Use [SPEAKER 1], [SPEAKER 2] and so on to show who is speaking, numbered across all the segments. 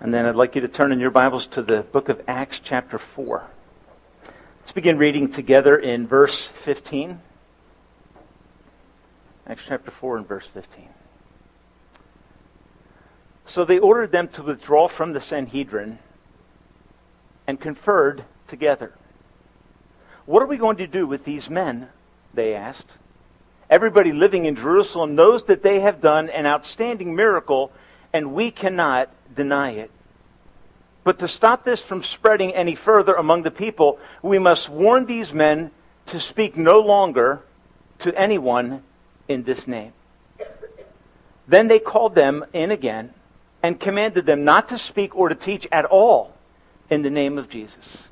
[SPEAKER 1] And then I'd like you to turn in your Bibles to the book of Acts, chapter 4. Let's begin reading together in verse 15. Acts chapter 4 and verse 15. So they ordered them to withdraw from the Sanhedrin and conferred together. What are we going to do with these men? They asked. Everybody living in Jerusalem knows that they have done an outstanding miracle, and we cannot deny it. But to stop this from spreading any further among the people, we must warn these men to speak no longer to anyone in this name. Then they called them in again and commanded them not to speak or to teach at all in the name of Jesus.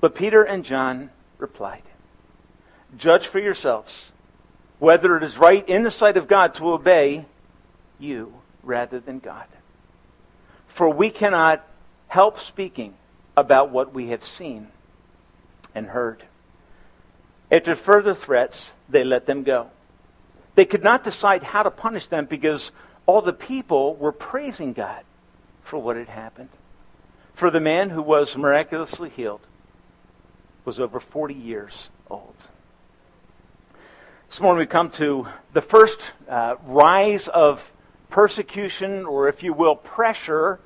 [SPEAKER 1] But Peter and John replied, Judge for yourselves whether it is right in the sight of God to obey you rather than God. For we cannot help speaking about what we have seen and heard. After further threats, they let them go. They could not decide how to punish them because all the people were praising God for what had happened. For the man who was miraculously healed was over 40 years old. This morning we come to the first uh, rise of persecution, or if you will, pressure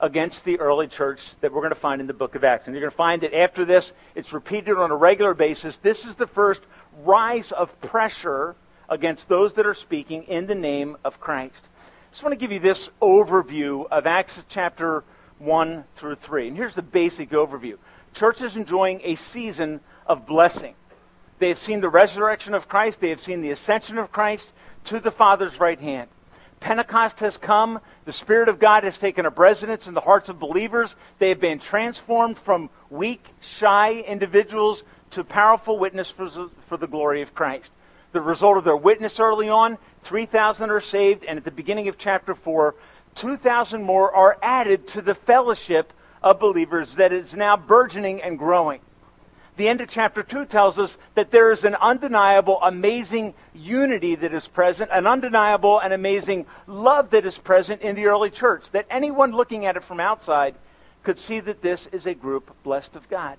[SPEAKER 1] against the early church that we're going to find in the book of Acts. And you're going to find that after this, it's repeated on a regular basis. This is the first rise of pressure against those that are speaking in the name of Christ. I just want to give you this overview of Acts chapter 1 through 3. And here's the basic overview Church is enjoying a season of blessing. They have seen the resurrection of Christ, they have seen the ascension of Christ to the Father's right hand. Pentecost has come. The Spirit of God has taken up residence in the hearts of believers. They have been transformed from weak, shy individuals to powerful witnesses for, the glory of Christ the result of their witness early on. 3,000 are saved, and at the beginning of chapter 4, 2,000 more are added to the fellowship of believers that is now burgeoning and growing. The end of chapter 2 tells us that there is an undeniable, amazing unity that is present, an undeniable and amazing love that is present in the early church, that anyone looking at it from outside could see that this is a group blessed of God.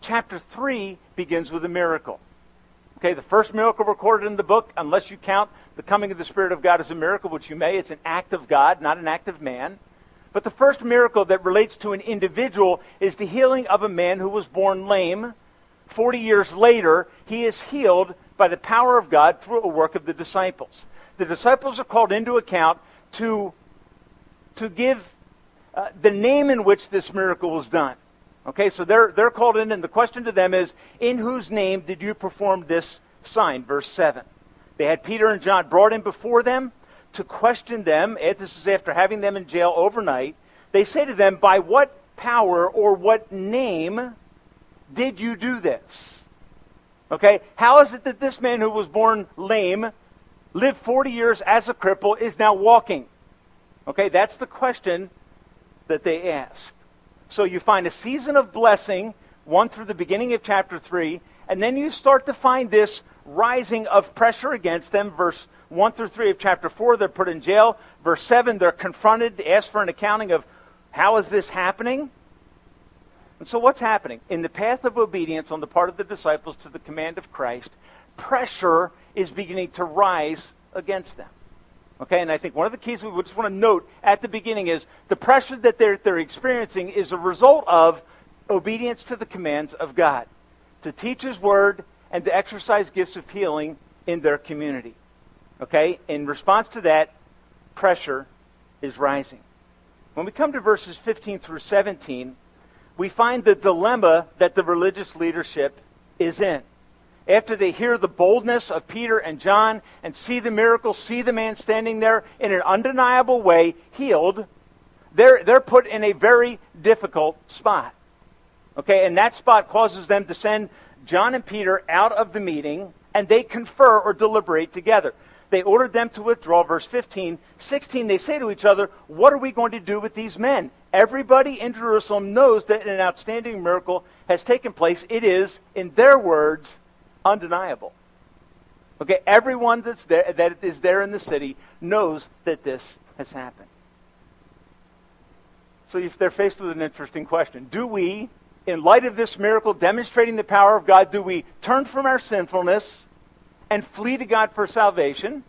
[SPEAKER 1] Chapter 3 begins with a miracle. Okay, the first miracle recorded in the book, unless you count the coming of the Spirit of God as a miracle, which you may, it's an act of God, not an act of man. But the first miracle that relates to an individual is the healing of a man who was born lame. Forty years later, he is healed by the power of God through a work of the disciples. The disciples are called into account to, to give uh, the name in which this miracle was done. Okay, so they're, they're called in, and the question to them is, In whose name did you perform this sign? Verse 7. They had Peter and John brought in before them to question them. This is after having them in jail overnight. They say to them, By what power or what name did you do this? Okay, how is it that this man who was born lame, lived 40 years as a cripple, is now walking? Okay, that's the question that they ask. So you find a season of blessing, one through the beginning of chapter 3, and then you start to find this rising of pressure against them. Verse 1 through 3 of chapter 4, they're put in jail. Verse 7, they're confronted, asked for an accounting of how is this happening? And so what's happening? In the path of obedience on the part of the disciples to the command of Christ, pressure is beginning to rise against them. Okay, and I think one of the keys we just want to note at the beginning is the pressure that they're, they're experiencing is a result of obedience to the commands of God, to teach His Word and to exercise gifts of healing in their community. Okay, in response to that, pressure is rising. When we come to verses 15 through 17, we find the dilemma that the religious leadership is in after they hear the boldness of Peter and John and see the miracle, see the man standing there in an undeniable way, healed, they're, they're put in a very difficult spot. Okay, and that spot causes them to send John and Peter out of the meeting, and they confer or deliberate together. They ordered them to withdraw. Verse 15. 16, they say to each other, What are we going to do with these men? Everybody in Jerusalem knows that an outstanding miracle has taken place. It is, in their words, undeniable. Okay, everyone that's there, that is there in the city knows that this has happened. So if they're faced with an interesting question. Do we, in light of this miracle demonstrating the power of God, do we turn from our sinfulness and flee to God for salvation?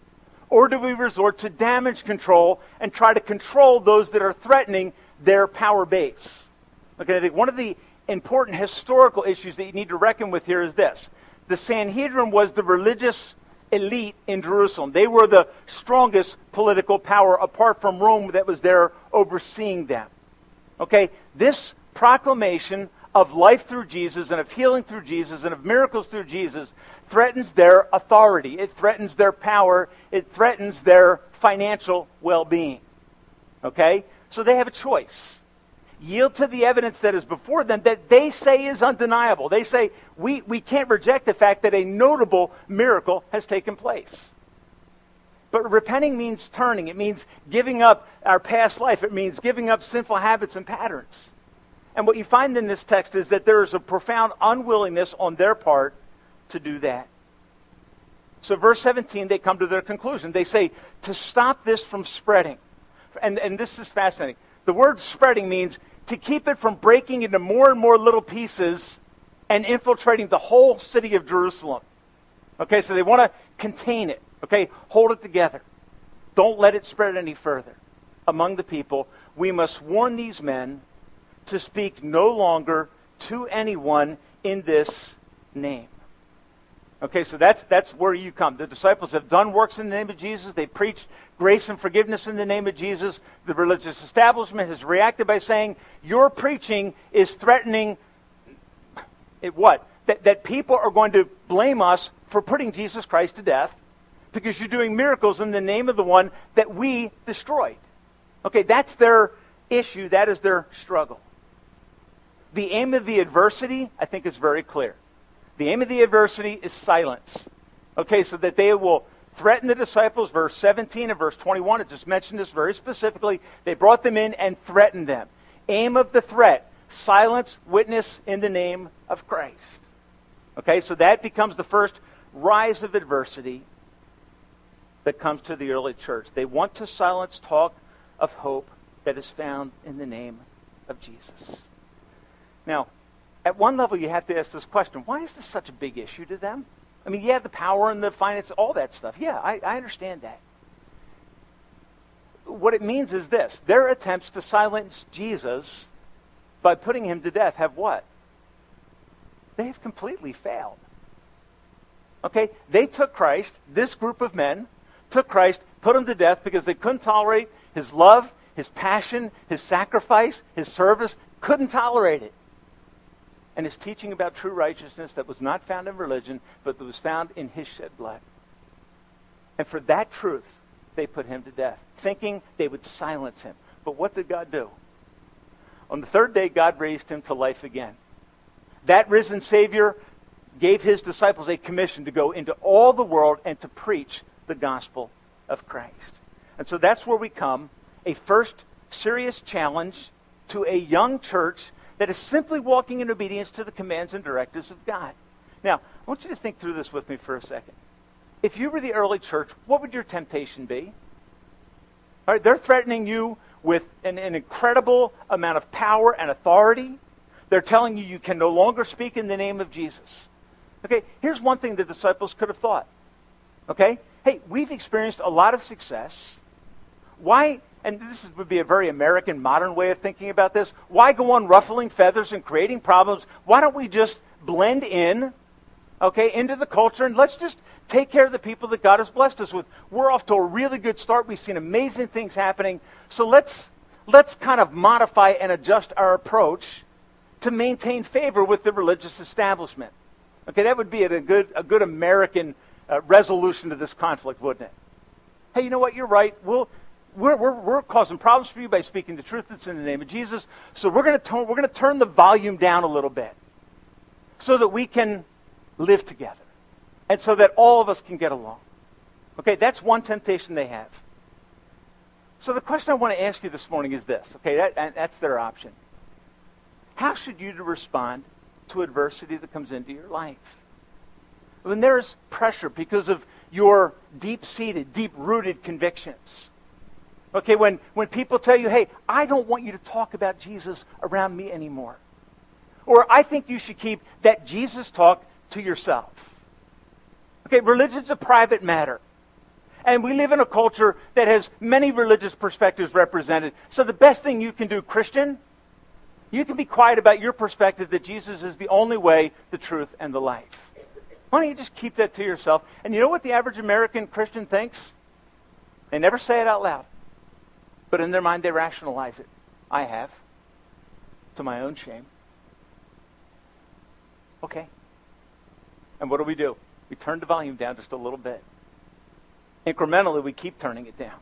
[SPEAKER 1] Or do we resort to damage control and try to control those that are threatening their power base? Okay, I think one of the important historical issues that you need to reckon with here is this. The Sanhedrin was the religious elite in Jerusalem. They were the strongest political power apart from Rome that was there overseeing them. Okay, this proclamation of life through Jesus and of healing through Jesus and of miracles through Jesus threatens their authority. It threatens their power. It threatens their financial well being. Okay? So they have a choice. Yield to the evidence that is before them that they say is undeniable. They say, we, we can't reject the fact that a notable miracle has taken place. But repenting means turning. It means giving up our past life. It means giving up sinful habits and patterns. And what you find in this text is that there is a profound unwillingness on their part to do that. So, verse 17, they come to their conclusion. They say, to stop this from spreading. And, and this is fascinating. The word spreading means to keep it from breaking into more and more little pieces and infiltrating the whole city of Jerusalem. Okay, so they want to contain it. Okay, hold it together. Don't let it spread any further among the people. We must warn these men to speak no longer to anyone in this name. Okay, so that's, that's where you come. The disciples have done works in the name of Jesus. They preached grace and forgiveness in the name of Jesus. The religious establishment has reacted by saying, Your preaching is threatening it, what? That, that people are going to blame us for putting Jesus Christ to death because you're doing miracles in the name of the one that we destroyed. Okay, that's their issue. That is their struggle. The aim of the adversity, I think, is very clear. The aim of the adversity is silence. Okay, so that they will threaten the disciples, verse 17 and verse 21. It just mentioned this very specifically. They brought them in and threatened them. Aim of the threat silence, witness in the name of Christ. Okay, so that becomes the first rise of adversity that comes to the early church. They want to silence talk of hope that is found in the name of Jesus. Now, at one level, you have to ask this question why is this such a big issue to them? I mean, yeah, the power and the finance, all that stuff. Yeah, I, I understand that. What it means is this their attempts to silence Jesus by putting him to death have what? They have completely failed. Okay? They took Christ, this group of men, took Christ, put him to death because they couldn't tolerate his love, his passion, his sacrifice, his service, couldn't tolerate it and his teaching about true righteousness that was not found in religion, but that was found in his shed blood. And for that truth, they put him to death, thinking they would silence him. But what did God do? On the third day, God raised him to life again. That risen Savior gave his disciples a commission to go into all the world and to preach the gospel of Christ. And so that's where we come a first serious challenge to a young church that is simply walking in obedience to the commands and directives of God. Now, I want you to think through this with me for a second. If you were the early church, what would your temptation be? All right, they're threatening you with an, an incredible amount of power and authority. They're telling you you can no longer speak in the name of Jesus. Okay, here's one thing the disciples could have thought. Okay, hey, we've experienced a lot of success. Why and this would be a very American modern way of thinking about this. Why go on ruffling feathers and creating problems? Why don't we just blend in, okay, into the culture and let's just take care of the people that God has blessed us with? We're off to a really good start. We've seen amazing things happening. So let's let's kind of modify and adjust our approach to maintain favor with the religious establishment. Okay, that would be a good a good American uh, resolution to this conflict, wouldn't it? Hey, you know what? You're right. We'll we're, we're, we're causing problems for you by speaking the truth that's in the name of Jesus. So we're going to we're going to turn the volume down a little bit so that we can live together and so that all of us can get along. Okay, that's one temptation they have. So the question I want to ask you this morning is this. Okay, that, that's their option. How should you respond to adversity that comes into your life? When there's pressure because of your deep seated, deep rooted convictions Okay, when, when people tell you, hey, I don't want you to talk about Jesus around me anymore. Or I think you should keep that Jesus talk to yourself. Okay, religion's a private matter. And we live in a culture that has many religious perspectives represented. So the best thing you can do, Christian, you can be quiet about your perspective that Jesus is the only way, the truth, and the life. Why don't you just keep that to yourself? And you know what the average American Christian thinks? They never say it out loud. But in their mind, they rationalize it. I have. To my own shame. Okay. And what do we do? We turn the volume down just a little bit. Incrementally, we keep turning it down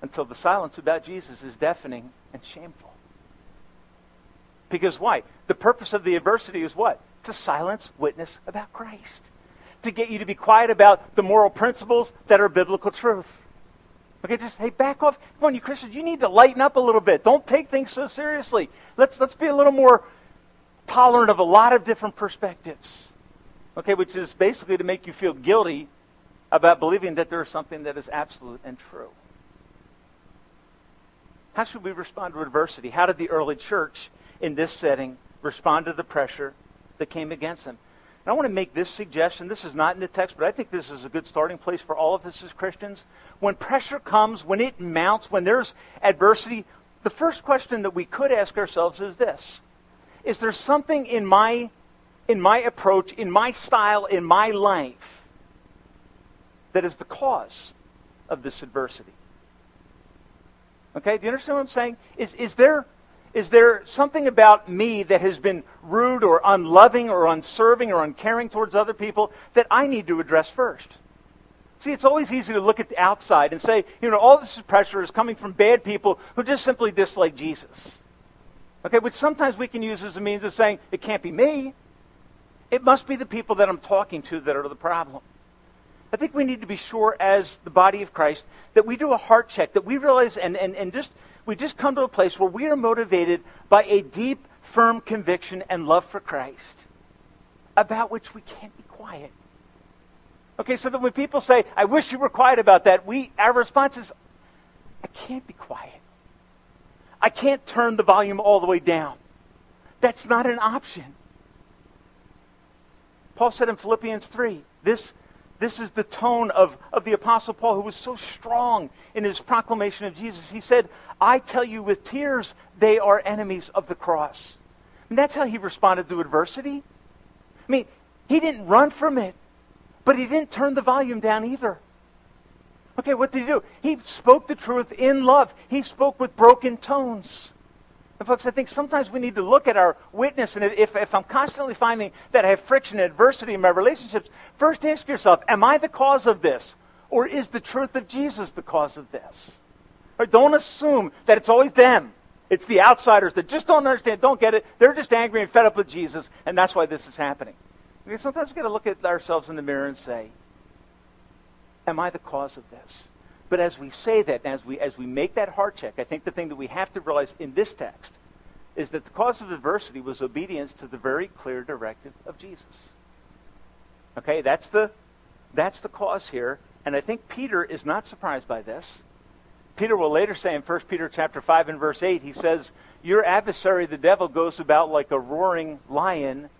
[SPEAKER 1] until the silence about Jesus is deafening and shameful. Because why? The purpose of the adversity is what? To silence witness about Christ. To get you to be quiet about the moral principles that are biblical truth. Okay, just hey, back off. Come on, you Christians, you need to lighten up a little bit. Don't take things so seriously. Let's let's be a little more tolerant of a lot of different perspectives. Okay, which is basically to make you feel guilty about believing that there is something that is absolute and true. How should we respond to adversity? How did the early church in this setting respond to the pressure that came against them? I want to make this suggestion. This is not in the text, but I think this is a good starting place for all of us as Christians. When pressure comes, when it mounts, when there's adversity, the first question that we could ask ourselves is this Is there something in my, in my approach, in my style, in my life that is the cause of this adversity? Okay, do you understand what I'm saying? Is, is, there, is there something about me that has been rude or unloving or unserving or uncaring towards other people that I need to address first? See, it's always easy to look at the outside and say, you know, all this pressure is coming from bad people who just simply dislike Jesus. Okay, which sometimes we can use as a means of saying, it can't be me. It must be the people that I'm talking to that are the problem. I think we need to be sure as the body of Christ that we do a heart check, that we realize and, and, and just we just come to a place where we are motivated by a deep, firm conviction and love for Christ, about which we can't be quiet. Okay, so that when people say, I wish you were quiet about that, we our response is, I can't be quiet. I can't turn the volume all the way down. That's not an option. Paul said in Philippians 3, this this is the tone of, of the Apostle Paul, who was so strong in his proclamation of Jesus. He said, I tell you with tears, they are enemies of the cross. And that's how he responded to adversity. I mean, he didn't run from it, but he didn't turn the volume down either. Okay, what did he do? He spoke the truth in love, he spoke with broken tones. And folks, I think sometimes we need to look at our witness, and if, if I'm constantly finding that I have friction and adversity in my relationships, first ask yourself, am I the cause of this? Or is the truth of Jesus the cause of this? Or don't assume that it's always them. It's the outsiders that just don't understand, don't get it. They're just angry and fed up with Jesus, and that's why this is happening. Because sometimes we've got to look at ourselves in the mirror and say, Am I the cause of this? But as we say that, as we, as we make that heart check, I think the thing that we have to realize in this text is that the cause of adversity was obedience to the very clear directive of Jesus. Okay, that's the, that's the cause here. And I think Peter is not surprised by this. Peter will later say in 1 Peter chapter 5 and verse 8, he says, Your adversary, the devil, goes about like a roaring lion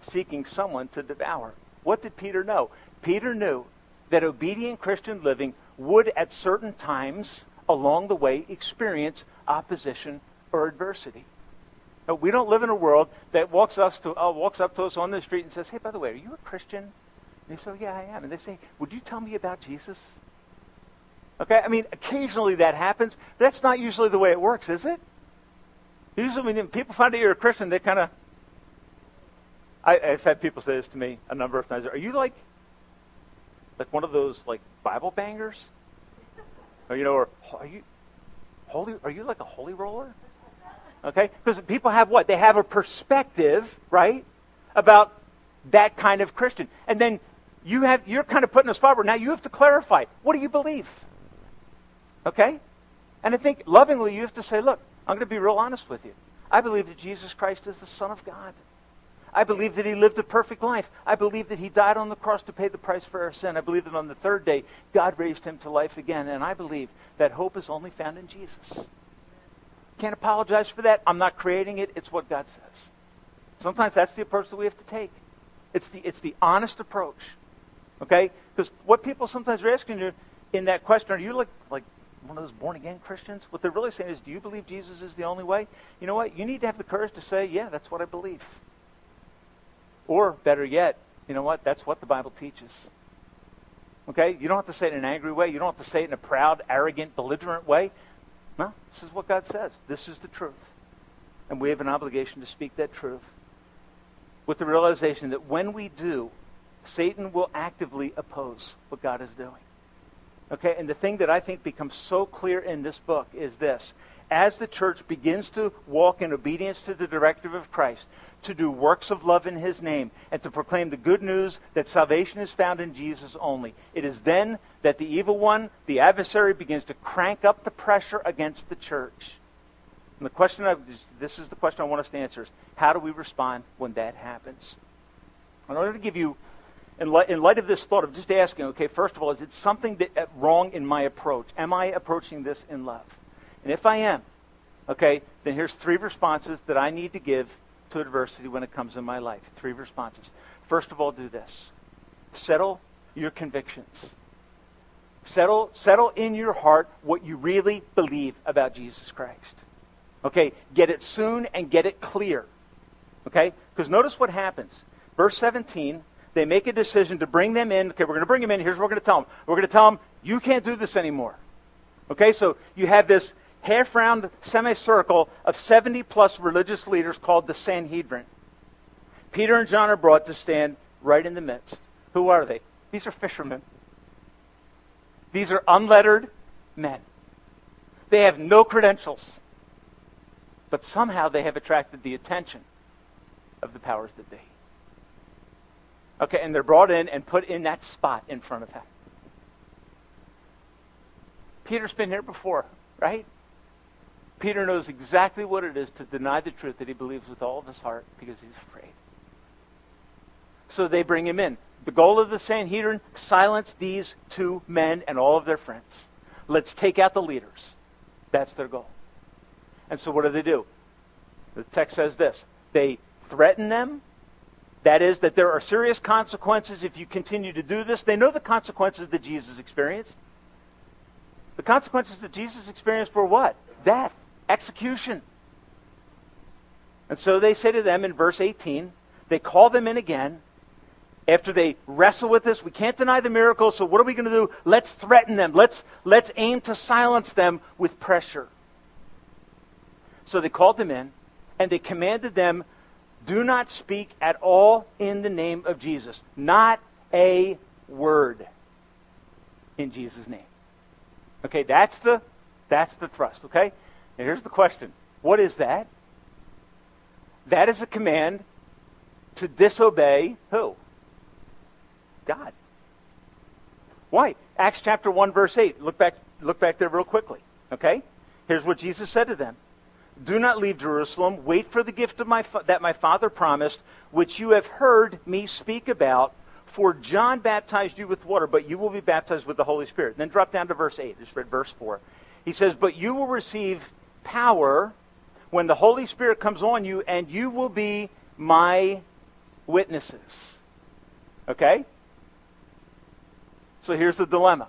[SPEAKER 1] seeking someone to devour. What did Peter know? Peter knew that obedient Christian living would at certain times along the way experience opposition or adversity. Now, we don't live in a world that walks, us to, uh, walks up to us on the street and says, Hey, by the way, are you a Christian? And they say, Yeah, I am. And they say, Would you tell me about Jesus? Okay, I mean, occasionally that happens. That's not usually the way it works, is it? Usually, when people find out you're a Christian, they kind of. I've had people say this to me a number of times. Are you like like one of those like Bible bangers? Or you know, or are you holy? Are you like a holy roller? Okay, because people have what? They have a perspective, right, about that kind of Christian, and then you have you're kind of put in a spot where now you have to clarify what do you believe. Okay, and I think lovingly you have to say, look, I'm going to be real honest with you. I believe that Jesus Christ is the Son of God. I believe that he lived a perfect life. I believe that he died on the cross to pay the price for our sin. I believe that on the third day, God raised him to life again. And I believe that hope is only found in Jesus. Can't apologize for that. I'm not creating it. It's what God says. Sometimes that's the approach that we have to take. It's the, it's the honest approach. Okay? Because what people sometimes are asking you in that question, are you like, like one of those born again Christians? What they're really saying is, do you believe Jesus is the only way? You know what? You need to have the courage to say, yeah, that's what I believe. Or better yet, you know what? That's what the Bible teaches. Okay? You don't have to say it in an angry way. You don't have to say it in a proud, arrogant, belligerent way. No, this is what God says. This is the truth. And we have an obligation to speak that truth with the realization that when we do, Satan will actively oppose what God is doing. Okay, and the thing that I think becomes so clear in this book is this. As the church begins to walk in obedience to the directive of Christ, to do works of love in his name, and to proclaim the good news that salvation is found in Jesus only, it is then that the evil one, the adversary, begins to crank up the pressure against the church. And the question of this is the question I want us to answer is how do we respond when that happens? In order to give you in light, in light of this thought of just asking, okay, first of all, is it something that uh, wrong in my approach? Am I approaching this in love? And if I am, okay, then here's three responses that I need to give to adversity when it comes in my life. Three responses. First of all, do this. Settle your convictions. Settle, settle in your heart what you really believe about Jesus Christ. Okay? Get it soon and get it clear. Okay? Because notice what happens. Verse 17 they make a decision to bring them in. Okay, we're going to bring them in. Here's what we're going to tell them. We're going to tell them, you can't do this anymore. Okay, so you have this half round semicircle of 70 plus religious leaders called the Sanhedrin. Peter and John are brought to stand right in the midst. Who are they? These are fishermen. These are unlettered men. They have no credentials. But somehow they have attracted the attention of the powers that be. Okay, and they're brought in and put in that spot in front of him. Peter's been here before, right? Peter knows exactly what it is to deny the truth that he believes with all of his heart because he's afraid. So they bring him in. The goal of the Sanhedrin, silence these two men and all of their friends. Let's take out the leaders. That's their goal. And so what do they do? The text says this. They threaten them that is, that there are serious consequences if you continue to do this. They know the consequences that Jesus experienced. The consequences that Jesus experienced were what? Death, execution. And so they say to them in verse 18, they call them in again. After they wrestle with this, we can't deny the miracle, so what are we going to do? Let's threaten them. Let's, let's aim to silence them with pressure. So they called them in, and they commanded them do not speak at all in the name of Jesus. Not a word in Jesus' name. Okay, that's the that's the thrust, okay? And here's the question. What is that? That is a command to disobey who? God. Why? Acts chapter 1 verse 8. Look back look back there real quickly, okay? Here's what Jesus said to them. Do not leave Jerusalem. Wait for the gift of my fa- that my Father promised, which you have heard me speak about. For John baptized you with water, but you will be baptized with the Holy Spirit. And Then drop down to verse 8. Just read verse 4. He says, But you will receive power when the Holy Spirit comes on you, and you will be my witnesses. Okay? So here's the dilemma.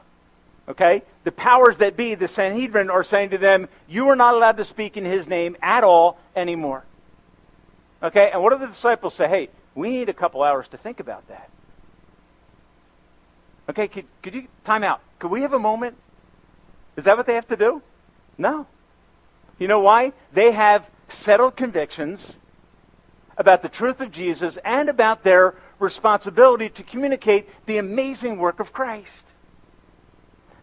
[SPEAKER 1] Okay? The powers that be, the Sanhedrin, are saying to them, You are not allowed to speak in his name at all anymore. Okay? And what do the disciples say? Hey, we need a couple hours to think about that. Okay, could, could you time out? Could we have a moment? Is that what they have to do? No. You know why? They have settled convictions about the truth of Jesus and about their responsibility to communicate the amazing work of Christ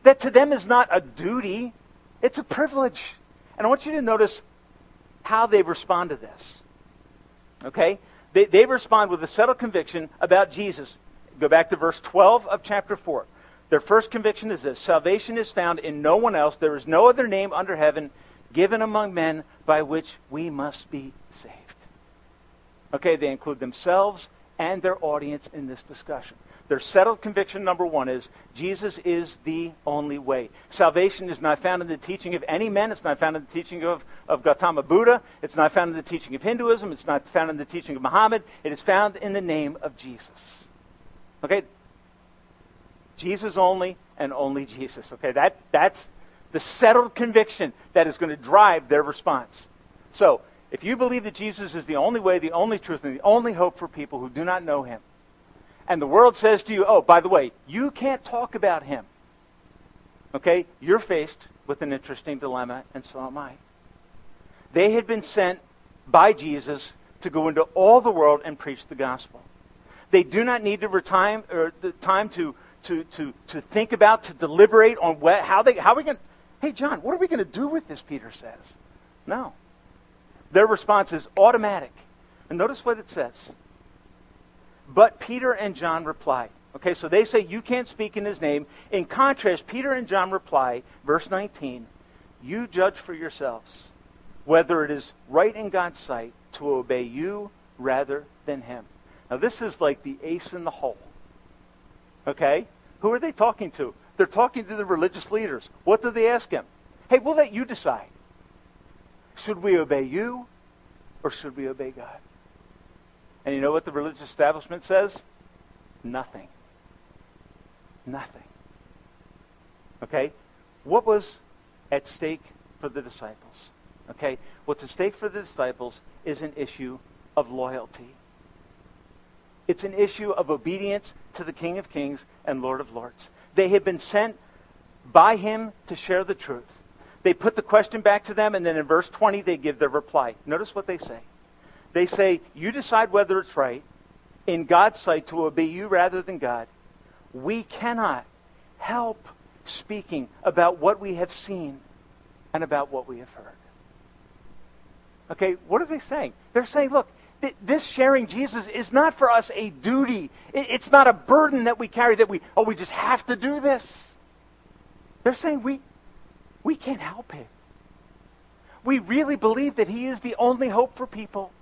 [SPEAKER 1] that to them is not a duty, it's a privilege. And I want you to notice how they respond to this. Okay? They, they respond with a settled conviction about Jesus. Go back to verse 12 of chapter 4. Their first conviction is this salvation is found in no one else. There is no other name under heaven given among men by which we must be saved. Okay, they include themselves and their audience in this discussion. Their settled conviction number one is Jesus is the only way. Salvation is not found in the teaching of any men. It's not found in the teaching of, of Gautama Buddha. It's not found in the teaching of Hinduism. It's not found in the teaching of Muhammad. It is found in the name of Jesus. Okay? Jesus only and only Jesus. Okay? That, that's the settled conviction that is going to drive their response. So, if you believe that Jesus is the only way, the only truth, and the only hope for people who do not know him, and the world says to you, oh, by the way, you can't talk about him, okay, you're faced with an interesting dilemma, and so am I. They had been sent by Jesus to go into all the world and preach the gospel. They do not need to time or the time to, to, to, to think about, to deliberate on what, how they how are we going. Hey, John, what are we going to do with this? Peter says. No, their response is automatic. And notice what it says. But Peter and John reply. Okay, so they say, You can't speak in his name. In contrast, Peter and John reply, verse 19, You judge for yourselves whether it is right in God's sight to obey you rather than him. Now, this is like the ace in the hole. Okay? Who are they talking to? They're talking to the religious leaders. What do they ask him? Hey, we'll let you decide. Should we obey you or should we obey God? And you know what the religious establishment says? Nothing. Nothing. Okay? What was at stake for the disciples? Okay? What's at stake for the disciples is an issue of loyalty. It's an issue of obedience to the King of Kings and Lord of Lords. They had been sent by him to share the truth. They put the question back to them, and then in verse 20, they give their reply. Notice what they say. They say, You decide whether it's right in God's sight to obey you rather than God. We cannot help speaking about what we have seen and about what we have heard. Okay, what are they saying? They're saying, look, this sharing Jesus is not for us a duty. It's not a burden that we carry that we, oh, we just have to do this. They're saying we, we can't help it. We really believe that He is the only hope for people.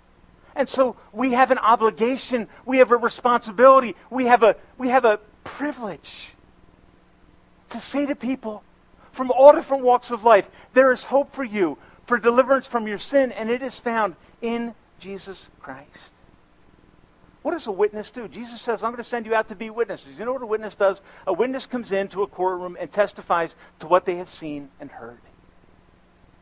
[SPEAKER 1] And so we have an obligation, we have a responsibility, we have a, we have a privilege to say to people from all different walks of life, there is hope for you, for deliverance from your sin, and it is found in Jesus Christ. What does a witness do? Jesus says, I'm going to send you out to be witnesses. You know what a witness does? A witness comes into a courtroom and testifies to what they have seen and heard.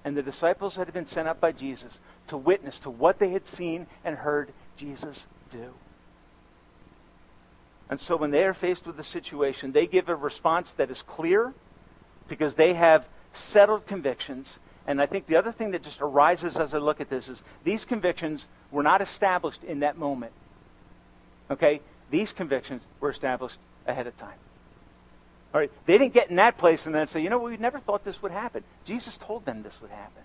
[SPEAKER 1] And the disciples that had been sent out by Jesus to witness to what they had seen and heard Jesus do. And so when they are faced with a situation, they give a response that is clear because they have settled convictions. And I think the other thing that just arises as I look at this is these convictions were not established in that moment. Okay? These convictions were established ahead of time. All right? They didn't get in that place and then say, you know, we never thought this would happen. Jesus told them this would happen.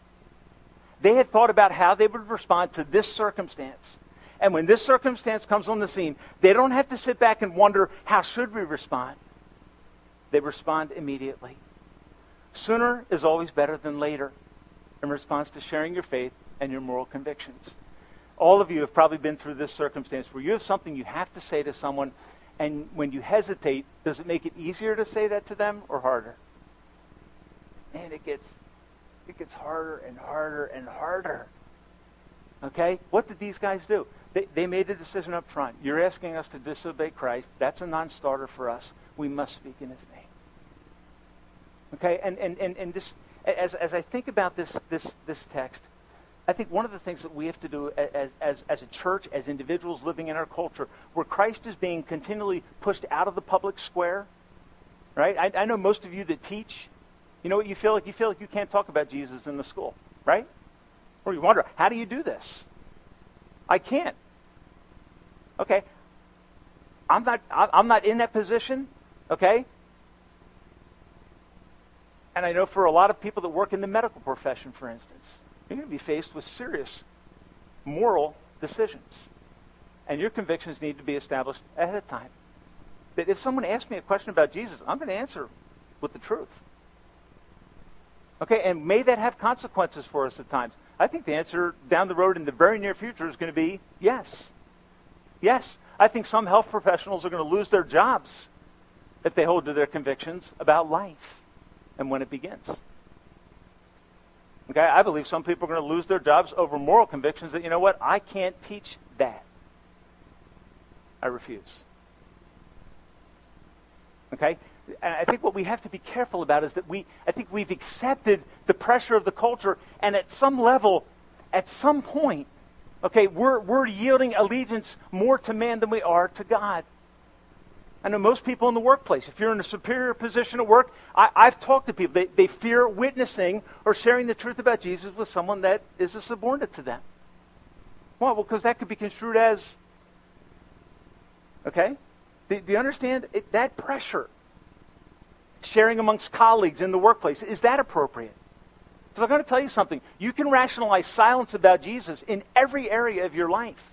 [SPEAKER 1] They had thought about how they would respond to this circumstance. And when this circumstance comes on the scene, they don't have to sit back and wonder, how should we respond? They respond immediately. Sooner is always better than later in response to sharing your faith and your moral convictions. All of you have probably been through this circumstance where you have something you have to say to someone, and when you hesitate, does it make it easier to say that to them or harder? And it gets it gets harder and harder and harder. Okay? What did these guys do? They, they made a decision up front. You're asking us to disobey Christ. That's a non starter for us. We must speak in his name. Okay? And, and, and, and this, as, as I think about this, this, this text, I think one of the things that we have to do as, as, as a church, as individuals living in our culture, where Christ is being continually pushed out of the public square, right? I, I know most of you that teach, you know what you feel like? You feel like you can't talk about Jesus in the school, right? Or you wonder, how do you do this? I can't. Okay. I'm not, I'm not in that position, okay? And I know for a lot of people that work in the medical profession, for instance, you're going to be faced with serious moral decisions. And your convictions need to be established ahead of time. That if someone asks me a question about Jesus, I'm going to answer with the truth. Okay, and may that have consequences for us at times. I think the answer down the road in the very near future is going to be yes. Yes. I think some health professionals are going to lose their jobs if they hold to their convictions about life and when it begins. Okay, I believe some people are going to lose their jobs over moral convictions that, you know what, I can't teach that. I refuse. Okay? And I think what we have to be careful about is that we, I think we've accepted the pressure of the culture, and at some level, at some point, okay, we're, we're yielding allegiance more to man than we are to God. I know most people in the workplace, if you're in a superior position at work, I, have talked to people, they, they fear witnessing or sharing the truth about Jesus with someone that is a subordinate to them. Why? Well, because that could be construed as, okay? Do, do you understand? It, that pressure, sharing amongst colleagues in the workplace, is that appropriate? Because I'm going to tell you something. You can rationalize silence about Jesus in every area of your life.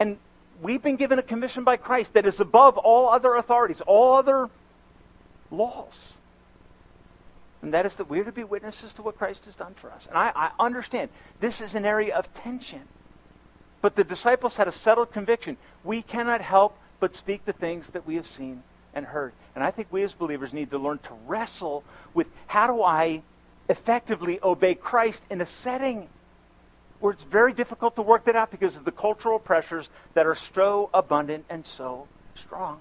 [SPEAKER 1] And we've been given a commission by Christ that is above all other authorities, all other laws. And that is that we are to be witnesses to what Christ has done for us. And I, I understand this is an area of tension. But the disciples had a settled conviction. We cannot help but speak the things that we have seen and heard. And I think we as believers need to learn to wrestle with how do I effectively obey Christ in a setting where it's very difficult to work that out because of the cultural pressures that are so abundant and so strong.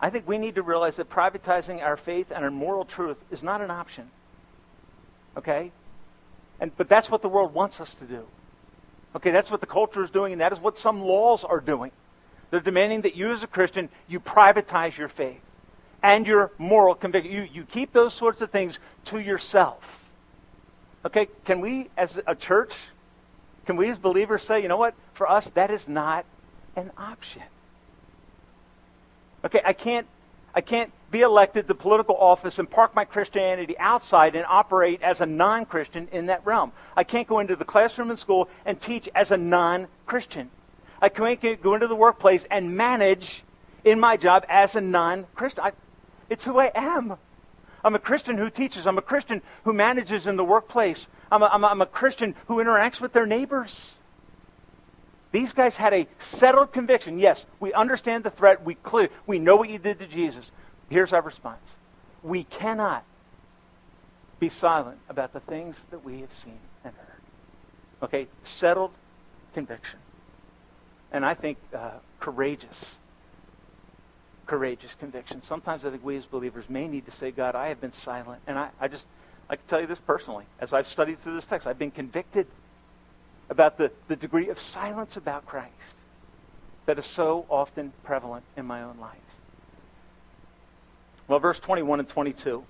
[SPEAKER 1] I think we need to realize that privatizing our faith and our moral truth is not an option. Okay? And, but that's what the world wants us to do. Okay, that's what the culture is doing, and that is what some laws are doing. They're demanding that you, as a Christian, you privatize your faith and your moral conviction. You, you keep those sorts of things to yourself. Okay, can we as a church, can we as believers say, you know what, for us, that is not an option? Okay, I can't, I can't be elected to political office and park my Christianity outside and operate as a non Christian in that realm. I can't go into the classroom in school and teach as a non Christian. I can't go into the workplace and manage in my job as a non Christian. It's who I am. I'm a Christian who teaches. I'm a Christian who manages in the workplace. I'm a, I'm a, I'm a Christian who interacts with their neighbors. These guys had a settled conviction. Yes, we understand the threat. We clear, we know what you did to Jesus. Here's our response. We cannot be silent about the things that we have seen and heard. Okay, settled conviction. And I think uh, courageous courageous conviction. Sometimes I think we as believers may need to say, God, I have been silent. And I, I just, I can tell you this personally. As I've studied through this text, I've been convicted about the, the degree of silence about Christ that is so often prevalent in my own life. Well, verse 21 and 22.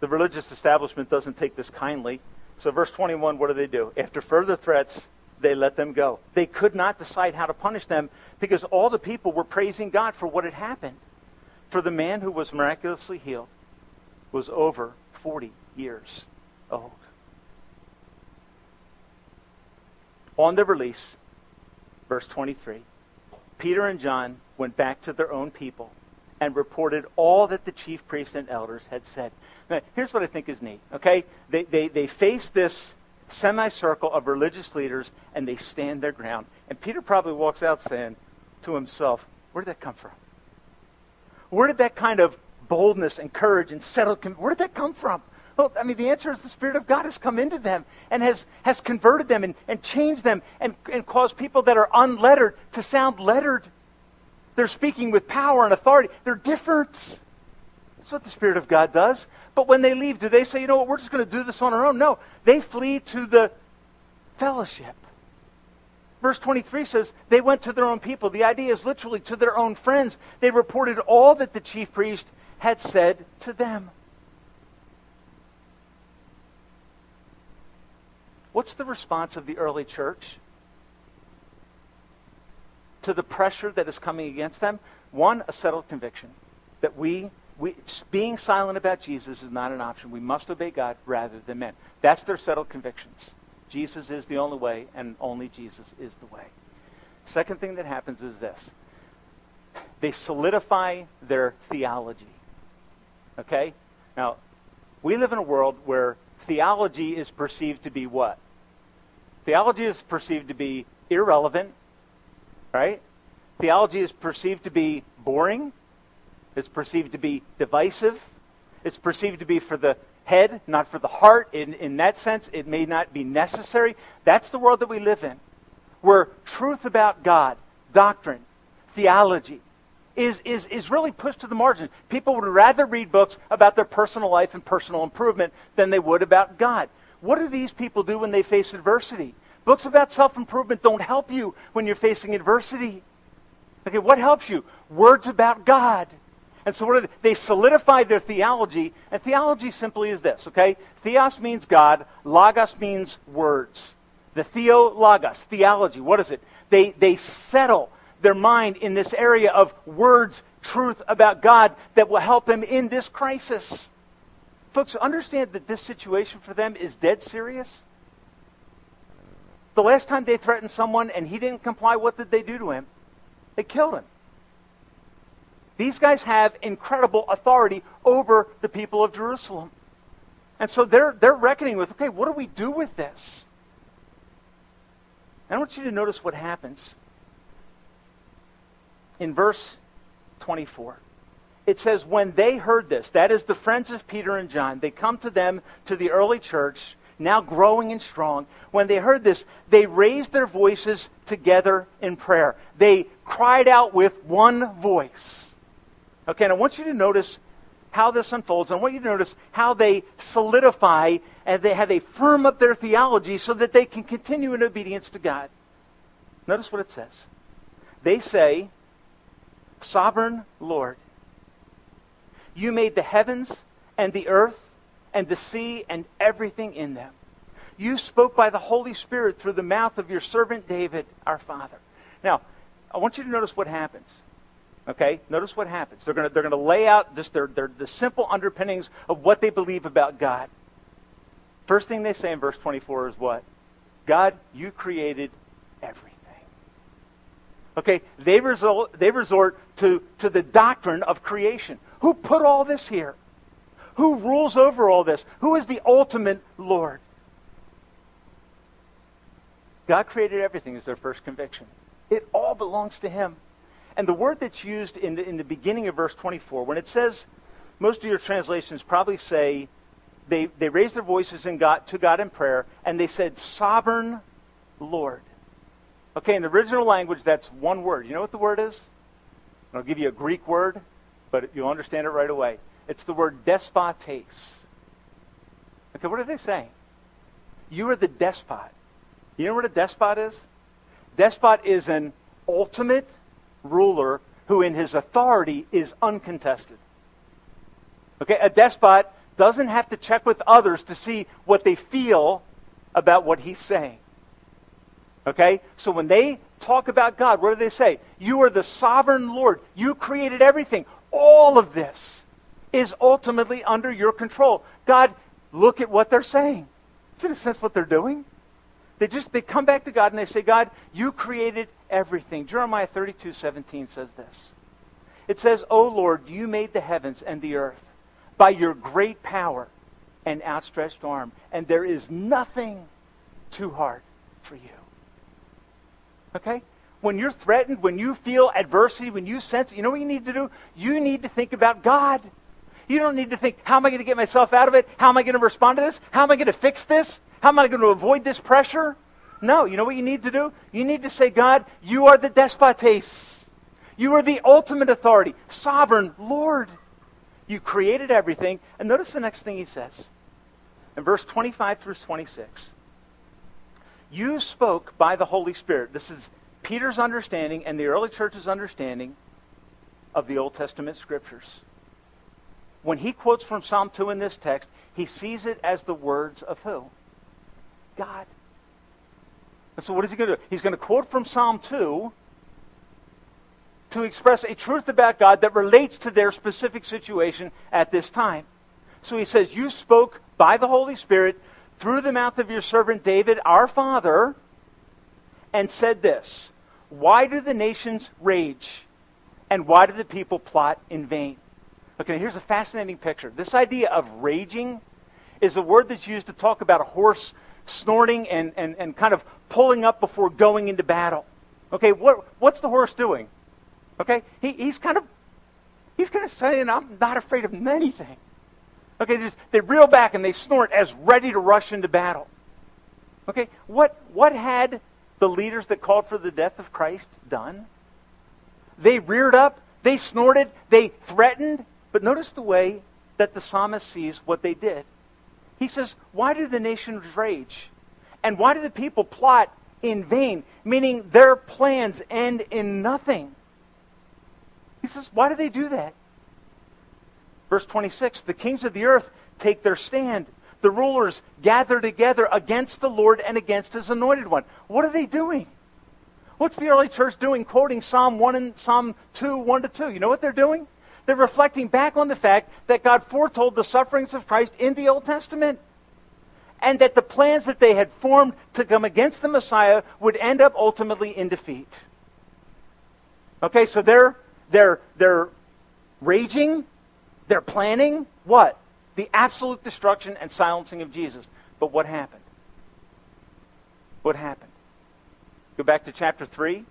[SPEAKER 1] The religious establishment doesn't take this kindly. So, verse 21, what do they do? After further threats, they let them go. They could not decide how to punish them because all the people were praising God for what had happened. For the man who was miraculously healed was over 40 years old. On their release, verse 23, Peter and John went back to their own people and reported all that the chief priests and elders had said. Now, here's what I think is neat, okay? They, they, they faced this semicircle of religious leaders and they stand their ground. And Peter probably walks out saying to himself, Where did that come from? Where did that kind of boldness and courage and settled, where did that come from? Well, I mean, the answer is the Spirit of God has come into them and has, has converted them and, and changed them and, and caused people that are unlettered to sound lettered. They're speaking with power and authority. They're different. That's what the Spirit of God does. But when they leave, do they say, you know what, we're just going to do this on our own? No. They flee to the fellowship. Verse 23 says, they went to their own people. The idea is literally to their own friends. They reported all that the chief priest had said to them. What's the response of the early church to the pressure that is coming against them? One, a settled conviction that we we, being silent about Jesus is not an option. We must obey God rather than men. That's their settled convictions. Jesus is the only way, and only Jesus is the way. Second thing that happens is this they solidify their theology. Okay? Now, We live in a world where theology is perceived to be what? Theology is perceived to be irrelevant, right? Theology is perceived to be boring. It's perceived to be divisive. It's perceived to be for the head, not for the heart. In, in that sense, it may not be necessary. That's the world that we live in, where truth about God, doctrine, theology, is, is, is really pushed to the margin. People would rather read books about their personal life and personal improvement than they would about God. What do these people do when they face adversity? Books about self improvement don't help you when you're facing adversity. Okay, what helps you? Words about God. And so what they? they solidify their theology, and theology simply is this, okay? Theos means God, logos means words. The theologos, theology, what is it? They, they settle their mind in this area of words, truth about God that will help them in this crisis. Folks, understand that this situation for them is dead serious. The last time they threatened someone and he didn't comply, what did they do to him? They killed him. These guys have incredible authority over the people of Jerusalem. And so they're, they're reckoning with okay, what do we do with this? I want you to notice what happens in verse 24. It says, When they heard this, that is the friends of Peter and John, they come to them, to the early church, now growing and strong. When they heard this, they raised their voices together in prayer. They cried out with one voice. Okay, and I want you to notice how this unfolds. I want you to notice how they solidify and they, how they firm up their theology so that they can continue in obedience to God. Notice what it says. They say, Sovereign Lord, you made the heavens and the earth and the sea and everything in them. You spoke by the Holy Spirit through the mouth of your servant David, our father. Now, I want you to notice what happens. Okay? Notice what happens. They're going to they're gonna lay out just their, their, the simple underpinnings of what they believe about God. First thing they say in verse 24 is what? God, you created everything. Okay, they resort, they resort to, to the doctrine of creation. Who put all this here? Who rules over all this? Who is the ultimate Lord? God created everything is their first conviction. It all belongs to Him. And the word that's used in the, in the beginning of verse 24, when it says, most of your translations probably say, they, they raised their voices in God, to God in prayer, and they said, Sovereign Lord. Okay, in the original language, that's one word. You know what the word is? I'll give you a Greek word, but you'll understand it right away. It's the word despotes. Okay, what are they saying? You are the despot. You know what a despot is? Despot is an ultimate ruler who, in his authority, is uncontested. Okay, a despot doesn't have to check with others to see what they feel about what he's saying. Okay? So when they talk about God, what do they say? You are the sovereign Lord. You created everything. All of this is ultimately under your control. God, look at what they're saying. It's in a sense what they're doing. They just they come back to God and they say, God, you created everything. Jeremiah 32, 17 says this. It says, O Lord, you made the heavens and the earth by your great power and outstretched arm, and there is nothing too hard for you. Okay? When you're threatened, when you feel adversity, when you sense, you know what you need to do? You need to think about God. You don't need to think, how am I going to get myself out of it? How am I going to respond to this? How am I going to fix this? How am I going to avoid this pressure? No, you know what you need to do? You need to say, God, you are the despotes. You are the ultimate authority, sovereign Lord. You created everything. And notice the next thing he says in verse 25 through 26. You spoke by the Holy Spirit. This is Peter's understanding and the early church's understanding of the Old Testament scriptures. When he quotes from Psalm 2 in this text, he sees it as the words of who? God. And so what is he going to do? He's going to quote from Psalm 2 to express a truth about God that relates to their specific situation at this time. So he says, You spoke by the Holy Spirit through the mouth of your servant David, our father, and said this Why do the nations rage? And why do the people plot in vain? Okay, here's a fascinating picture. This idea of raging is a word that's used to talk about a horse snorting and, and, and kind of pulling up before going into battle. Okay, what, what's the horse doing? Okay, he, he's kind of he's kind of saying, I'm not afraid of anything. Okay, they, they reel back and they snort as ready to rush into battle. Okay, what, what had the leaders that called for the death of Christ done? They reared up, they snorted, they threatened, but notice the way that the psalmist sees what they did. He says, Why do the nations rage? And why do the people plot in vain? Meaning their plans end in nothing. He says, Why do they do that? Verse 26 The kings of the earth take their stand. The rulers gather together against the Lord and against his anointed one. What are they doing? What's the early church doing quoting Psalm 1 and Psalm 2, 1 to 2? You know what they're doing? They're reflecting back on the fact that God foretold the sufferings of Christ in the Old Testament. And that the plans that they had formed to come against the Messiah would end up ultimately in defeat. Okay, so they're, they're, they're raging, they're planning what? The absolute destruction and silencing of Jesus. But what happened? What happened? Go back to chapter 3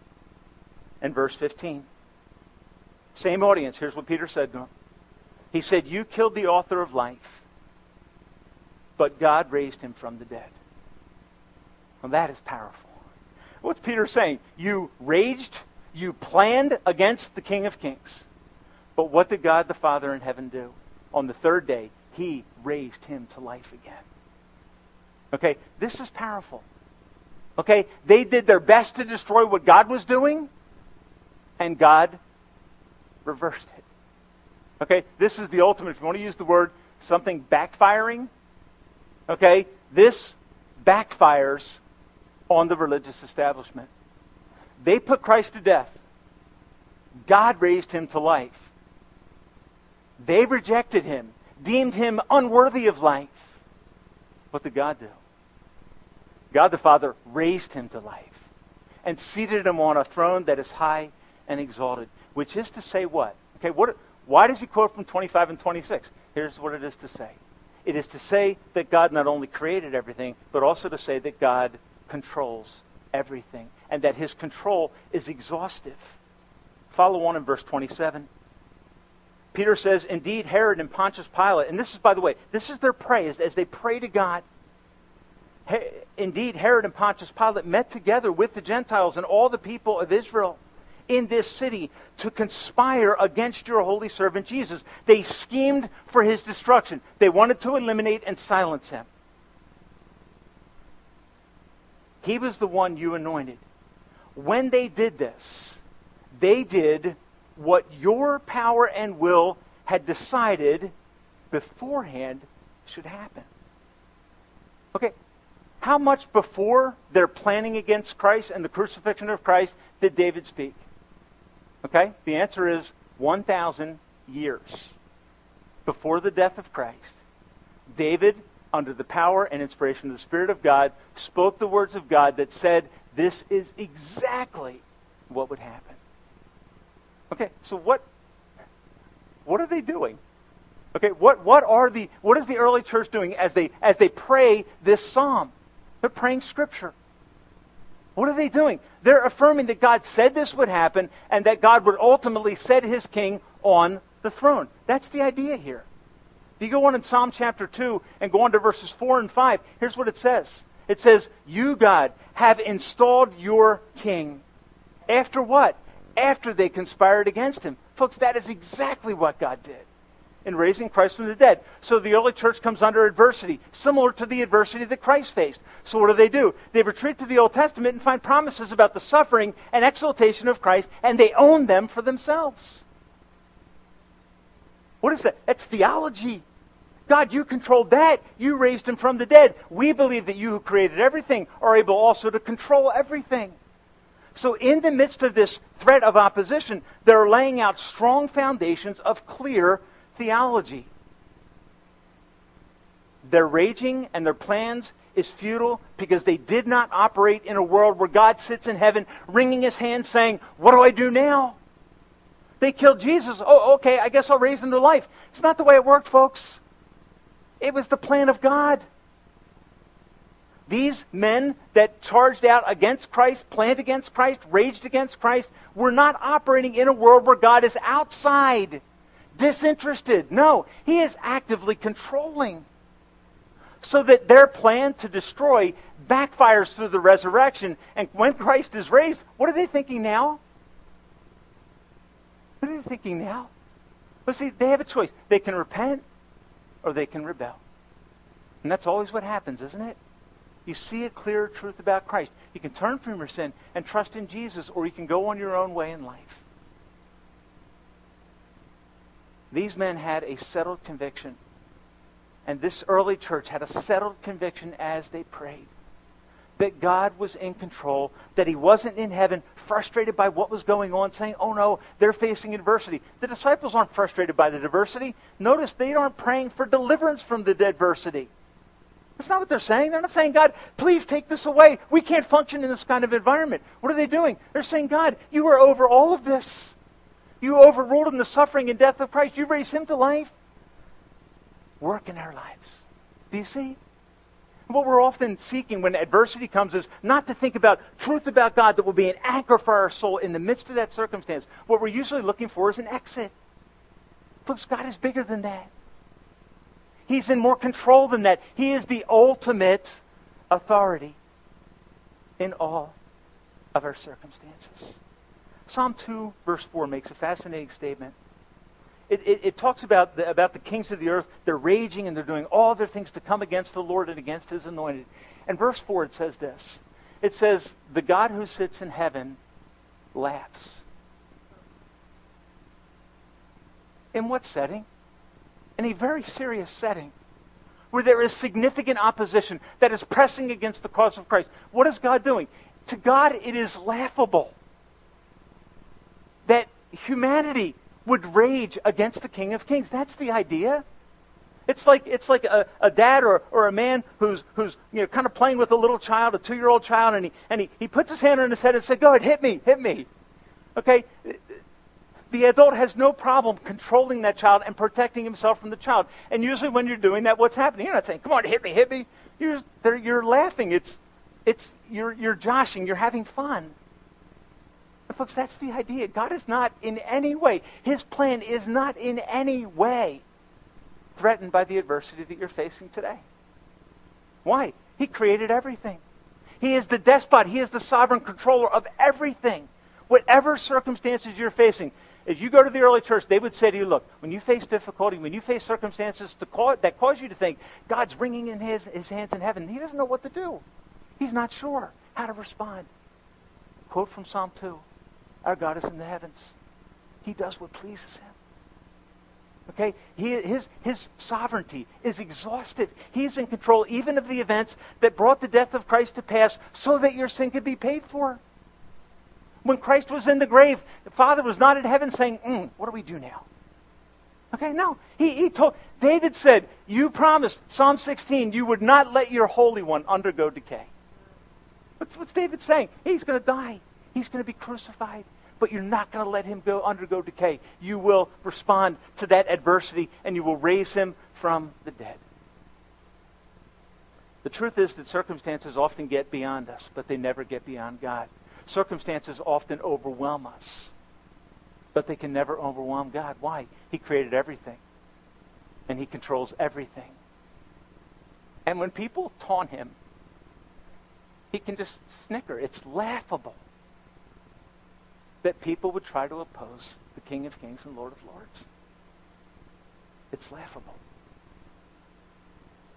[SPEAKER 1] and verse 15. Same audience. Here's what Peter said to him. He said, You killed the author of life, but God raised him from the dead. Well, that is powerful. What's Peter saying? You raged, you planned against the King of Kings. But what did God the Father in heaven do? On the third day, he raised him to life again. Okay, this is powerful. Okay, they did their best to destroy what God was doing, and God reversed it. Okay? This is the ultimate, if you want to use the word, something backfiring. Okay? This backfires on the religious establishment. They put Christ to death. God raised him to life. They rejected him, deemed him unworthy of life. What did God do? God the Father raised him to life and seated him on a throne that is high and exalted which is to say what? Okay, what, why does he quote from 25 and 26? Here's what it is to say it is to say that God not only created everything, but also to say that God controls everything and that his control is exhaustive. Follow on in verse 27. Peter says, Indeed, Herod and Pontius Pilate, and this is, by the way, this is their praise as they pray to God. Indeed, Herod and Pontius Pilate met together with the Gentiles and all the people of Israel in this city to conspire against your holy servant Jesus. They schemed for his destruction. They wanted to eliminate and silence him. He was the one you anointed. When they did this, they did what your power and will had decided beforehand should happen. Okay, how much before their planning against Christ and the crucifixion of Christ did David speak? Okay? The answer is 1,000 years before the death of Christ. David, under the power and inspiration of the Spirit of God, spoke the words of God that said, This is exactly what would happen. Okay, so what, what are they doing? Okay, what, what are the what is the early church doing as they as they pray this psalm? They're praying scripture. What are they doing? They're affirming that God said this would happen and that God would ultimately set his king on the throne. That's the idea here. If you go on in Psalm chapter 2 and go on to verses 4 and 5, here's what it says. It says, You, God, have installed your king. After what? After they conspired against him. Folks, that is exactly what God did in raising Christ from the dead. So the early church comes under adversity, similar to the adversity that Christ faced. So what do they do? They retreat to the Old Testament and find promises about the suffering and exaltation of Christ, and they own them for themselves. What is that? That's theology. God, you controlled that. You raised him from the dead. We believe that you who created everything are able also to control everything. So, in the midst of this threat of opposition, they're laying out strong foundations of clear theology. Their raging and their plans is futile because they did not operate in a world where God sits in heaven wringing his hands saying, What do I do now? They killed Jesus. Oh, okay, I guess I'll raise him to life. It's not the way it worked, folks. It was the plan of God. These men that charged out against Christ, planned against Christ, raged against Christ, were not operating in a world where God is outside, disinterested. No, He is actively controlling. So that their plan to destroy backfires through the resurrection. And when Christ is raised, what are they thinking now? What are they thinking now? Well, see, they have a choice. They can repent or they can rebel. And that's always what happens, isn't it? You see a clear truth about Christ. You can turn from your sin and trust in Jesus, or you can go on your own way in life. These men had a settled conviction. And this early church had a settled conviction as they prayed that God was in control, that He wasn't in heaven frustrated by what was going on, saying, oh no, they're facing adversity. The disciples aren't frustrated by the adversity. Notice they aren't praying for deliverance from the adversity. That's not what they're saying. They're not saying, God, please take this away. We can't function in this kind of environment. What are they doing? They're saying, God, you are over all of this. You overruled in the suffering and death of Christ. You raised him to life. Work in our lives. Do you see? what we're often seeking when adversity comes is not to think about truth about God that will be an anchor for our soul in the midst of that circumstance. What we're usually looking for is an exit. Folks, God is bigger than that. He's in more control than that. He is the ultimate authority in all of our circumstances. Psalm 2, verse 4 makes a fascinating statement it, it, it, talks about the, about the kings of the earth. They're raging and they're doing all their things to come against the Lord and against his anointed. And verse 4, it says this It says, The God who sits in heaven laughs. In what setting? In a very serious setting where there is significant opposition that is pressing against the cause of Christ. What is God doing? To God, it is laughable humanity would rage against the King of Kings. That's the idea. It's like, it's like a, a dad or, or a man who's, who's you know, kind of playing with a little child, a two year old child, and, he, and he, he puts his hand on his head and says, Go ahead, hit me, hit me. Okay? The adult has no problem controlling that child and protecting himself from the child. And usually when you're doing that, what's happening? You're not saying, Come on, hit me, hit me. You're, you're laughing. It's, it's, you're, you're joshing, you're having fun. Folks, that's the idea. God is not in any way, His plan is not in any way threatened by the adversity that you're facing today. Why? He created everything. He is the despot. He is the sovereign controller of everything. Whatever circumstances you're facing, if you go to the early church, they would say to you, look, when you face difficulty, when you face circumstances cause, that cause you to think God's wringing in his, his hands in heaven, he doesn't know what to do. He's not sure how to respond. Quote from Psalm 2 our God is in the heavens. He does what pleases him. Okay? He, his, his sovereignty is exhaustive. He's in control even of the events that brought the death of Christ to pass so that your sin could be paid for. When Christ was in the grave, the Father was not in heaven saying, mm, What do we do now? Okay, no. He, he told, David said, You promised, Psalm 16, you would not let your Holy One undergo decay. What's, what's David saying? He's going to die. He's going to be crucified. But you're not going to let him go undergo decay. You will respond to that adversity and you will raise him from the dead. The truth is that circumstances often get beyond us, but they never get beyond God. Circumstances often overwhelm us, but they can never overwhelm God. Why? He created everything, and He controls everything. And when people taunt Him, He can just snicker. It's laughable that people would try to oppose the King of Kings and Lord of Lords. It's laughable.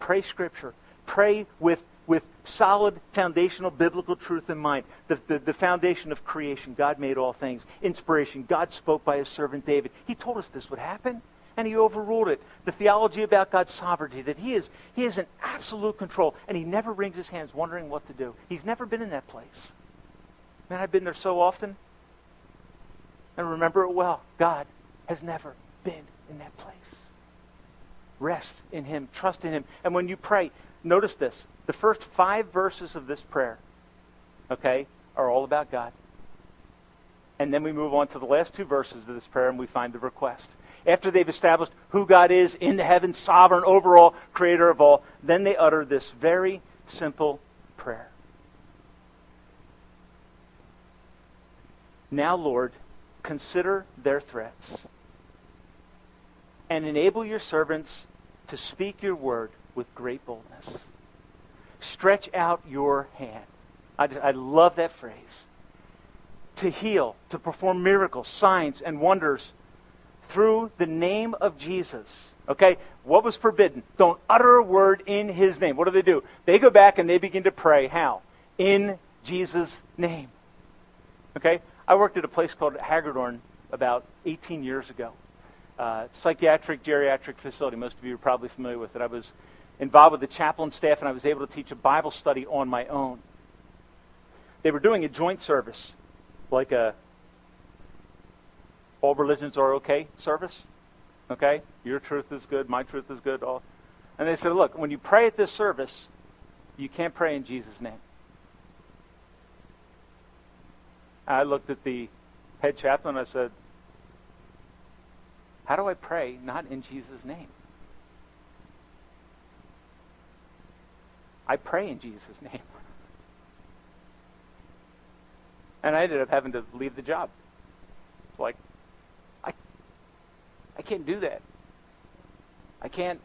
[SPEAKER 1] Pray Scripture. Pray with, with solid foundational biblical truth in mind. The, the, the foundation of creation. God made all things. Inspiration. God spoke by his servant David. He told us this would happen, and he overruled it. The theology about God's sovereignty, that he is, he is in absolute control, and he never wrings his hands wondering what to do. He's never been in that place. Man, I've been there so often. And remember it well. God has never been in that place. Rest in Him, trust in Him. And when you pray, notice this. The first five verses of this prayer, okay, are all about God. And then we move on to the last two verses of this prayer and we find the request. After they've established who God is in the heavens, sovereign, overall, creator of all, then they utter this very simple prayer. Now, Lord, consider their threats and enable your servants to speak your word with great boldness. Stretch out your hand. I, just, I love that phrase. To heal, to perform miracles, signs, and wonders through the name of Jesus. Okay? What was forbidden? Don't utter a word in his name. What do they do? They go back and they begin to pray. How? In Jesus' name. Okay? I worked at a place called Hagedorn about 18 years ago. Uh, psychiatric geriatric facility. Most of you are probably familiar with it. I was involved with the chaplain staff, and I was able to teach a Bible study on my own. They were doing a joint service, like a all religions are okay service. Okay? Your truth is good, my truth is good. All. And they said, look, when you pray at this service, you can't pray in Jesus' name. I looked at the head chaplain and I said, How do I pray not in Jesus' name? I pray in Jesus' name. And I ended up having to leave the job. It's like, I, I can't do that. I can't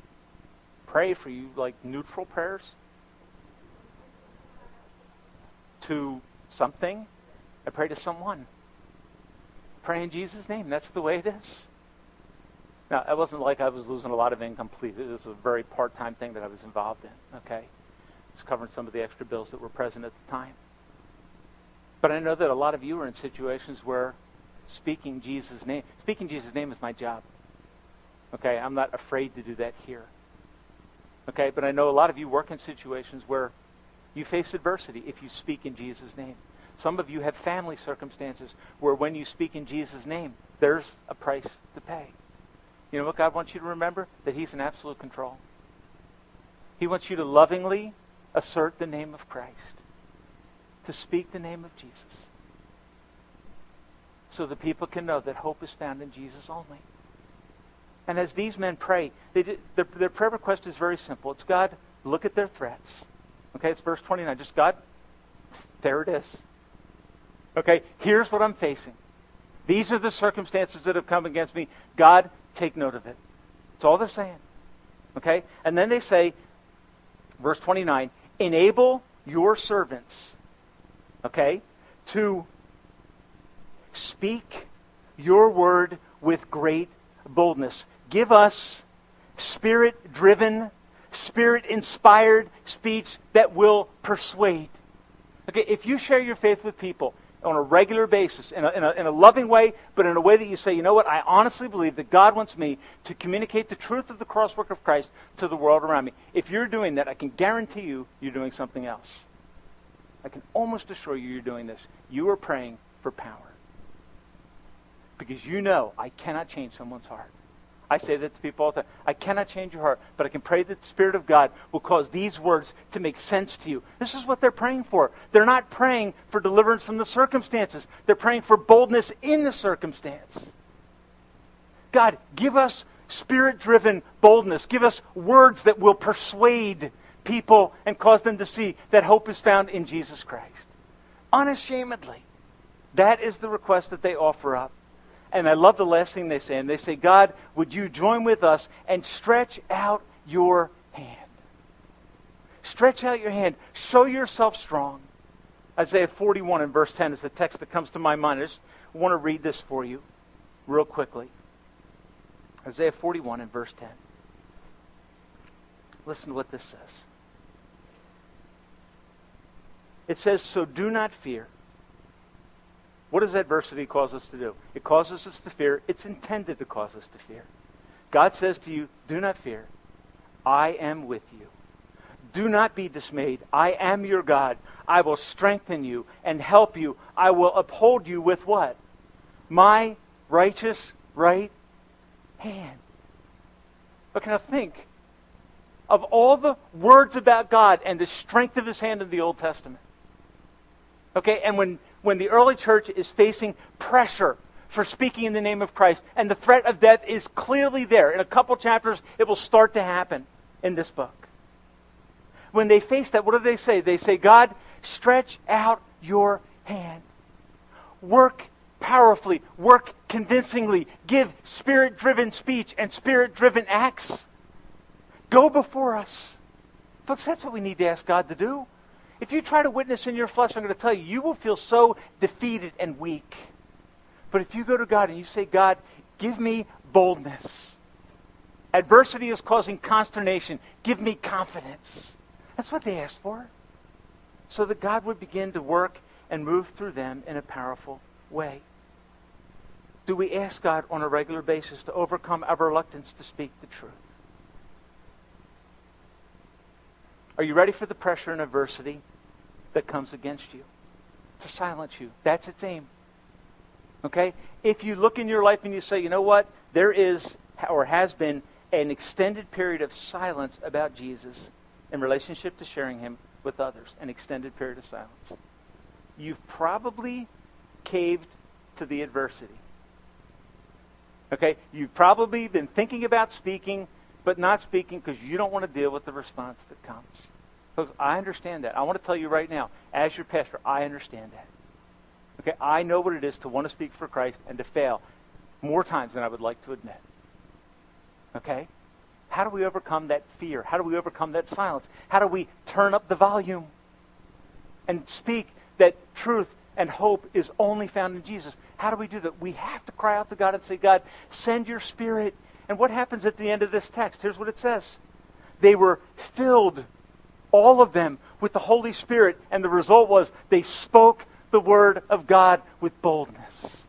[SPEAKER 1] pray for you like neutral prayers to something I pray to someone. Pray in Jesus' name. That's the way it is. Now, it wasn't like I was losing a lot of income completely. This was a very part-time thing that I was involved in, okay? Just covering some of the extra bills that were present at the time. But I know that a lot of you are in situations where speaking Jesus' name, speaking Jesus' name is my job. Okay, I'm not afraid to do that here. Okay, but I know a lot of you work in situations where you face adversity if you speak in Jesus' name. Some of you have family circumstances where when you speak in Jesus' name, there's a price to pay. You know what God wants you to remember? That He's in absolute control. He wants you to lovingly assert the name of Christ, to speak the name of Jesus, so that people can know that hope is found in Jesus only. And as these men pray, did, their, their prayer request is very simple. It's God, look at their threats. Okay, it's verse 29. Just God, there it is. Okay, here's what I'm facing. These are the circumstances that have come against me. God, take note of it. That's all they're saying. Okay? And then they say, verse 29, enable your servants, okay, to speak your word with great boldness. Give us spirit driven, spirit inspired speech that will persuade. Okay, if you share your faith with people, on a regular basis in a, in, a, in a, loving way, but in a way that you say, you know what, I honestly believe that God wants me to communicate the truth of the cross work of Christ to the world around me. If you're doing that, I can guarantee you you're doing something else. I can almost assure you you're doing this. You are praying for power. Because you know I cannot change someone's heart. I say that to people all the time. I cannot change your heart, but I can pray that the Spirit of God will cause these words to make sense to you. This is what they're praying for. They're not praying for deliverance from the circumstances, they're praying for boldness in the circumstance. God, give us spirit driven boldness. Give us words that will persuade people and cause them to see that hope is found in Jesus Christ. Unashamedly. That is the request that they offer up. And I love the last thing they say. And they say, God, would you join with us and stretch out your hand? Stretch out your hand. Show yourself strong. Isaiah 41 and verse 10 is the text that comes to my mind. I just want to read this for you real quickly. Isaiah 41 and verse 10. Listen to what this says. It says, So do not fear. What does adversity cause us to do? It causes us to fear. It's intended to cause us to fear. God says to you, Do not fear. I am with you. Do not be dismayed. I am your God. I will strengthen you and help you. I will uphold you with what? My righteous right hand. Okay, now think of all the words about God and the strength of his hand in the Old Testament. Okay, and when when the early church is facing pressure for speaking in the name of Christ, and the threat of death is clearly there. In a couple chapters, it will start to happen in this book. When they face that, what do they say? They say, God, stretch out your hand. Work powerfully, work convincingly, give spirit driven speech and spirit driven acts. Go before us. Folks, that's what we need to ask God to do. If you try to witness in your flesh, I'm going to tell you, you will feel so defeated and weak. But if you go to God and you say, God, give me boldness. Adversity is causing consternation. Give me confidence. That's what they asked for. So that God would begin to work and move through them in a powerful way. Do we ask God on a regular basis to overcome our reluctance to speak the truth? Are you ready for the pressure and adversity that comes against you? To silence you. That's its aim. Okay? If you look in your life and you say, you know what? There is or has been an extended period of silence about Jesus in relationship to sharing him with others, an extended period of silence. You've probably caved to the adversity. Okay? You've probably been thinking about speaking, but not speaking because you don't want to deal with the response that comes. Folks, I understand that. I want to tell you right now, as your pastor, I understand that. Okay, I know what it is to want to speak for Christ and to fail more times than I would like to admit. Okay? How do we overcome that fear? How do we overcome that silence? How do we turn up the volume and speak that truth and hope is only found in Jesus? How do we do that? We have to cry out to God and say, God, send your spirit. And what happens at the end of this text? Here's what it says They were filled, all of them, with the Holy Spirit, and the result was they spoke the word of God with boldness.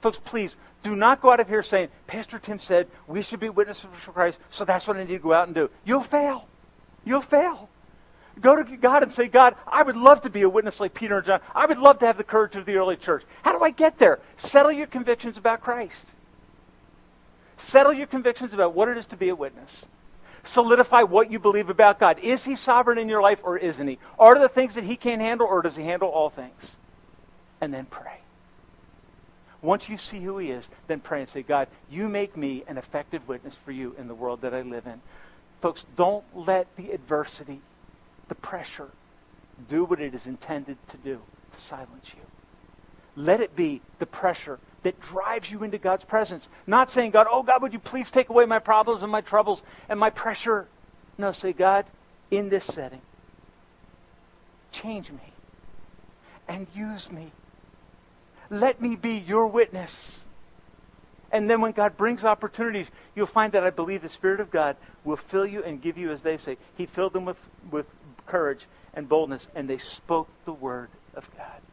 [SPEAKER 1] Folks, please do not go out of here saying, Pastor Tim said we should be witnesses for Christ, so that's what I need to go out and do. You'll fail. You'll fail. Go to God and say, God, I would love to be a witness like Peter and John. I would love to have the courage of the early church. How do I get there? Settle your convictions about Christ. Settle your convictions about what it is to be a witness. Solidify what you believe about God. Is He sovereign in your life or isn't He? Are there things that He can't handle or does He handle all things? and then pray. Once you see who he is, then pray and say, God, you make me an effective witness for you in the world that I live in. Folks, don't let the adversity, the pressure, do what it is intended to do to silence you. Let it be the pressure that drives you into God's presence. Not saying, God, oh, God, would you please take away my problems and my troubles and my pressure? No, say, God, in this setting, change me and use me let me be your witness. And then when God brings opportunities, you'll find that I believe the Spirit of God will fill you and give you, as they say, He filled them with, with courage and boldness, and they spoke the word of God.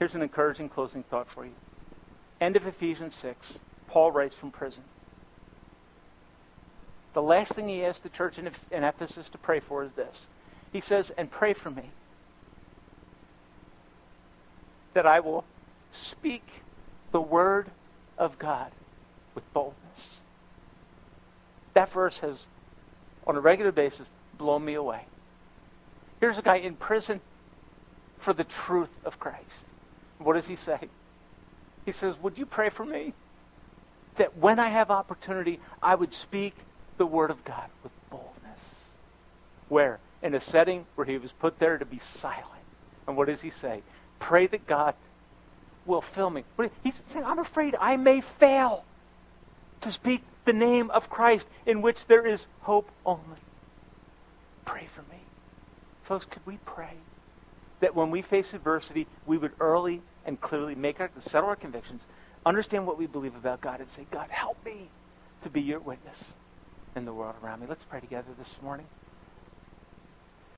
[SPEAKER 1] Here's an encouraging closing thought for you. End of Ephesians 6. Paul writes from prison. The last thing he asks the church in, Ephesus to pray for is this. He says, and pray for me that I will speak the word of God with boldness. That verse has, on a regular basis, blown me away. Here's a guy in prison for the truth of Christ. What does he say? He says, Would you pray for me? That when I have opportunity, I would speak the word of God with boldness. Where? In a setting where he was put there to be silent. And what does he say? Pray that God will fill me. He's saying, I'm afraid I may fail to speak the name of Christ in which there is hope only. Pray for me. Folks, could we pray that when we face adversity, we would early and clearly make our, settle our convictions, understand what we believe about God, and say, God, help me to be your witness in the world around me. Let's pray together this morning.